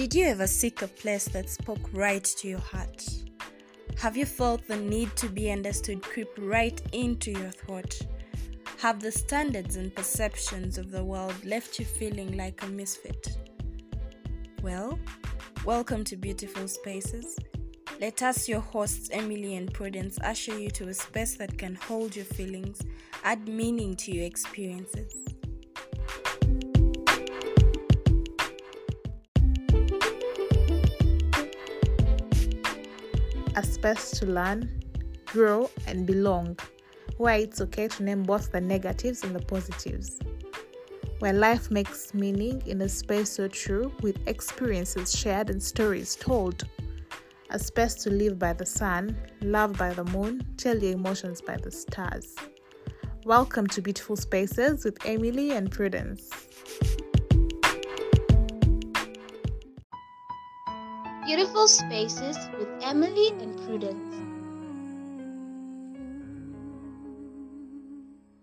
Did you ever seek a place that spoke right to your heart? Have you felt the need to be understood creep right into your thought? Have the standards and perceptions of the world left you feeling like a misfit? Well, welcome to Beautiful Spaces. Let us, your hosts, Emily and Prudence, usher you to a space that can hold your feelings, add meaning to your experiences. A space to learn, grow, and belong, where it's okay to name both the negatives and the positives. Where life makes meaning in a space so true, with experiences shared and stories told. A space to live by the sun, love by the moon, tell your emotions by the stars. Welcome to Beautiful Spaces with Emily and Prudence. Beautiful Spaces with Emily and Prudence.